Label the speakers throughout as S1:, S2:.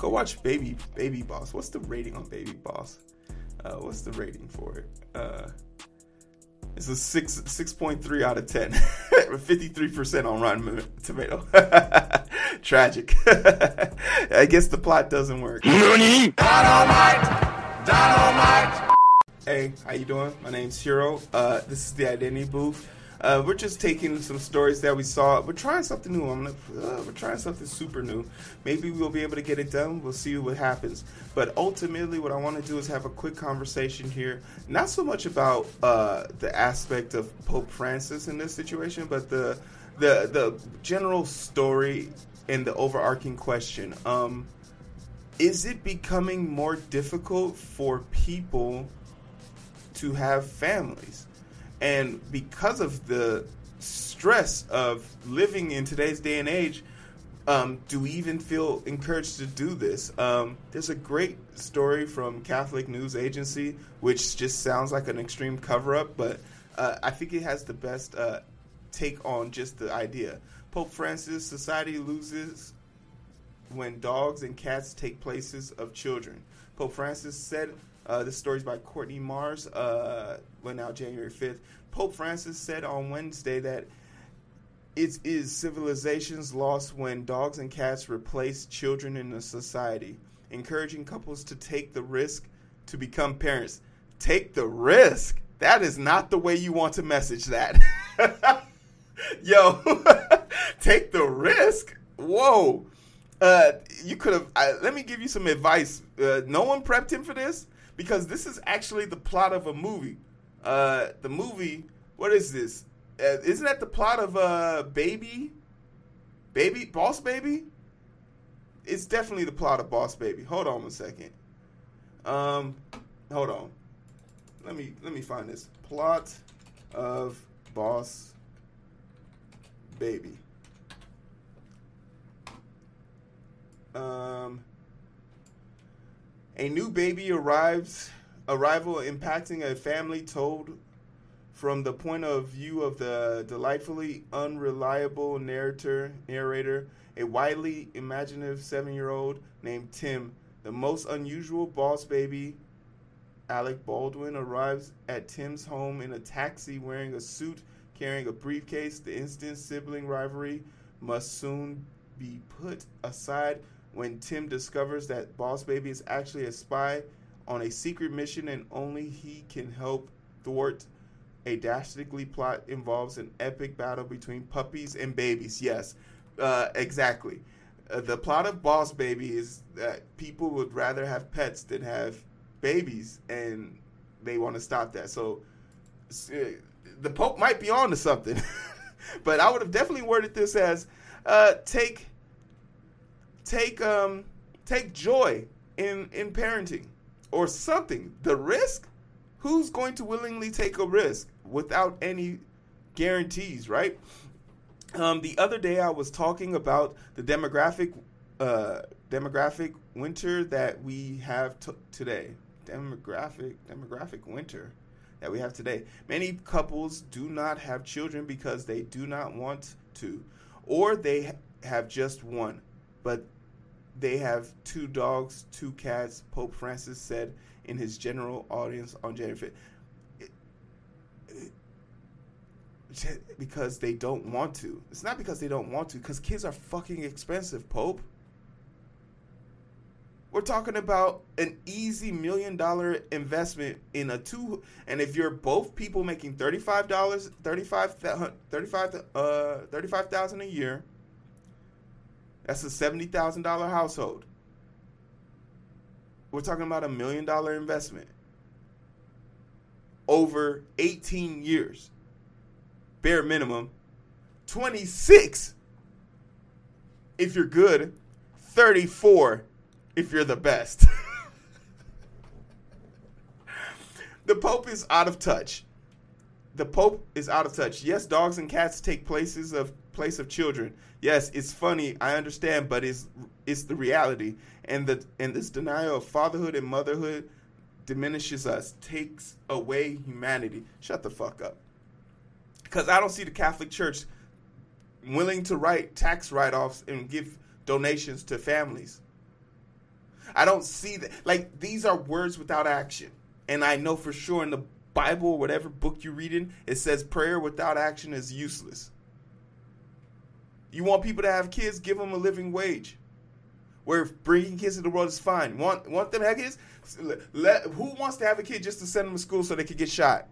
S1: go watch Baby Baby Boss. What's the rating on Baby Boss? Uh, what's the rating for it? Uh, it's a six six point three out of ten, fifty three percent on Rotten Tomato. Tragic. I guess the plot doesn't work. Dynamite, dynamite. Hey, how you doing? My name's Heero. Uh, this is the Identity Booth. Uh, we're just taking some stories that we saw. We're trying something new. I'm gonna, uh, we're trying something super new. Maybe we'll be able to get it done. We'll see what happens. But ultimately, what I want to do is have a quick conversation here. Not so much about uh, the aspect of Pope Francis in this situation, but the the the general story and the overarching question. Um, is it becoming more difficult for people to have families? And because of the stress of living in today's day and age, um, do we even feel encouraged to do this? Um, there's a great story from Catholic News Agency, which just sounds like an extreme cover up, but uh, I think it has the best uh, take on just the idea. Pope Francis, society loses when dogs and cats take places of children. Pope Francis said uh, this story is by Courtney Mares. Uh, went out January 5th. Pope Francis said on Wednesday that it is civilization's loss when dogs and cats replace children in a society, encouraging couples to take the risk to become parents. Take the risk. That is not the way you want to message that. Yo, take the risk. Whoa. Uh, you could have. Let me give you some advice. Uh, no one prepped him for this because this is actually the plot of a movie. Uh, the movie, what is this? Uh, isn't that the plot of uh, Baby? Baby, Boss Baby? It's definitely the plot of Boss Baby. Hold on a second. Um, hold on. Let me let me find this plot of Boss Baby. Um, a new baby arrives, arrival impacting a family told from the point of view of the delightfully unreliable narrator, narrator, a widely imaginative seven-year-old named Tim. The most unusual boss baby, Alec Baldwin, arrives at Tim's home in a taxi wearing a suit, carrying a briefcase. The instant sibling rivalry must soon be put aside when Tim discovers that Boss Baby is actually a spy on a secret mission and only he can help thwart a dastardly plot involves an epic battle between puppies and babies. Yes, uh, exactly. Uh, the plot of Boss Baby is that people would rather have pets than have babies, and they want to stop that. So uh, the Pope might be on to something, but I would have definitely worded this as uh, take take um take joy in in parenting or something. The risk, who's going to willingly take a risk without any guarantees, right? Um, the other day I was talking about the demographic uh, demographic winter that we have t- today. Demographic demographic winter that we have today. Many couples do not have children because they do not want to, or they ha- have just one, but they have two dogs, two cats. Pope Francis said in his general audience on January 5th. Because they don't want to. It's not because they don't want to, because kids are fucking expensive, Pope. We're talking about an easy million dollar investment in a two, and if you're both people making thirty five dollars, thirty five, thirty five, uh, thirty five thousand a year, that's a seventy thousand dollar household. We're talking about a million dollar investment over eighteen years, bare minimum. Twenty six if you're good, thirty four if you're the best. the Pope is out of touch. The Pope is out of touch. Yes, dogs and cats take places of place of children. Yes, it's funny, I understand, but it's it's the reality. And the and this denial of fatherhood and motherhood diminishes us, takes away humanity. Shut the fuck up. Because I don't see the Catholic Church willing to write tax write offs and give donations to families. I don't see that. Like these are words without action, and I know for sure in the Bible or whatever book you're reading, it says prayer without action is useless. You want people to have kids, give them a living wage. Where bringing kids into the world is fine. Want want them to have kids? Let, who wants to have a kid just to send them to school so they could get shot?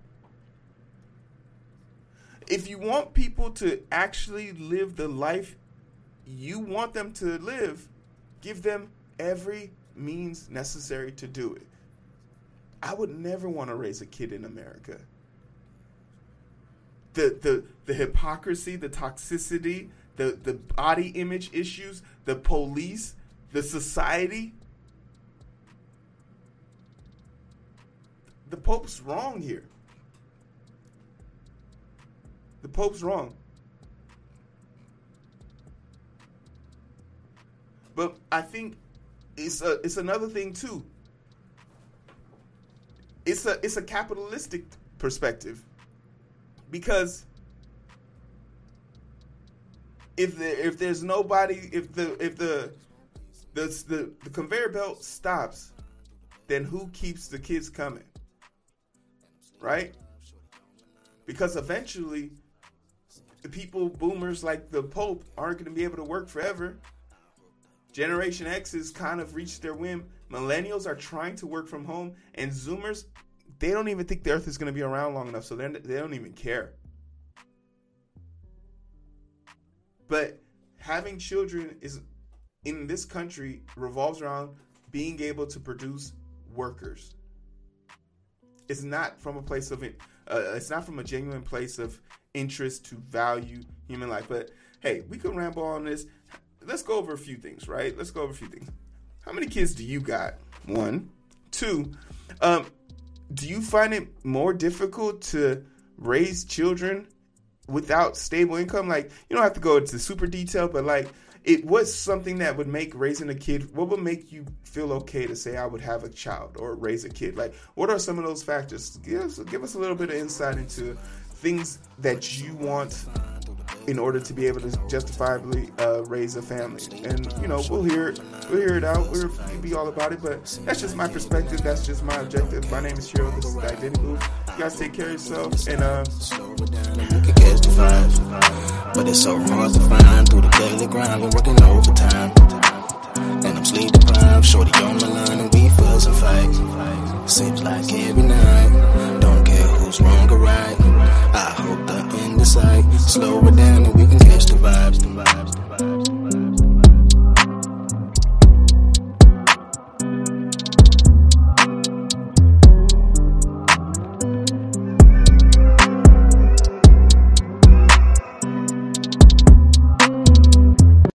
S1: If you want people to actually live the life you want them to live, give them every means necessary to do it. I would never want to raise a kid in America. The the the hypocrisy, the toxicity, the the body image issues, the police, the society. The Pope's wrong here. The Pope's wrong. But I think it's a it's another thing too. It's a it's a capitalistic perspective because if the, if there's nobody if the if the the, the the conveyor belt stops, then who keeps the kids coming? Right? Because eventually the people boomers like the Pope aren't going to be able to work forever. Generation X has kind of reached their whim. Millennials are trying to work from home, and Zoomers, they don't even think the Earth is going to be around long enough, so they don't even care. But having children is in this country revolves around being able to produce workers. It's not from a place of uh, it's not from a genuine place of interest to value human life. But hey, we could ramble on this. Let's go over a few things, right? Let's go over a few things. How many kids do you got? One, two. Um, do you find it more difficult to raise children without stable income? Like, you don't have to go into super detail, but like, it was something that would make raising a kid. What would make you feel okay to say I would have a child or raise a kid? Like, what are some of those factors? Give us, give us a little bit of insight into things that you want in order to be able to justifiably uh, raise a family. And you know, we'll hear it, we'll hear it out. We'll be all about it. But that's just my perspective. That's just my objective. My name is Cheryl. This is the Identity. You guys take care of yourself and uh. But it's so hard to find through the daily grind. Been working overtime. And I'm sleep deprived. Shorty on my line and we fuss and fight. Seems like every night. Don't care who's wrong or right. I hope the end is sight. Slow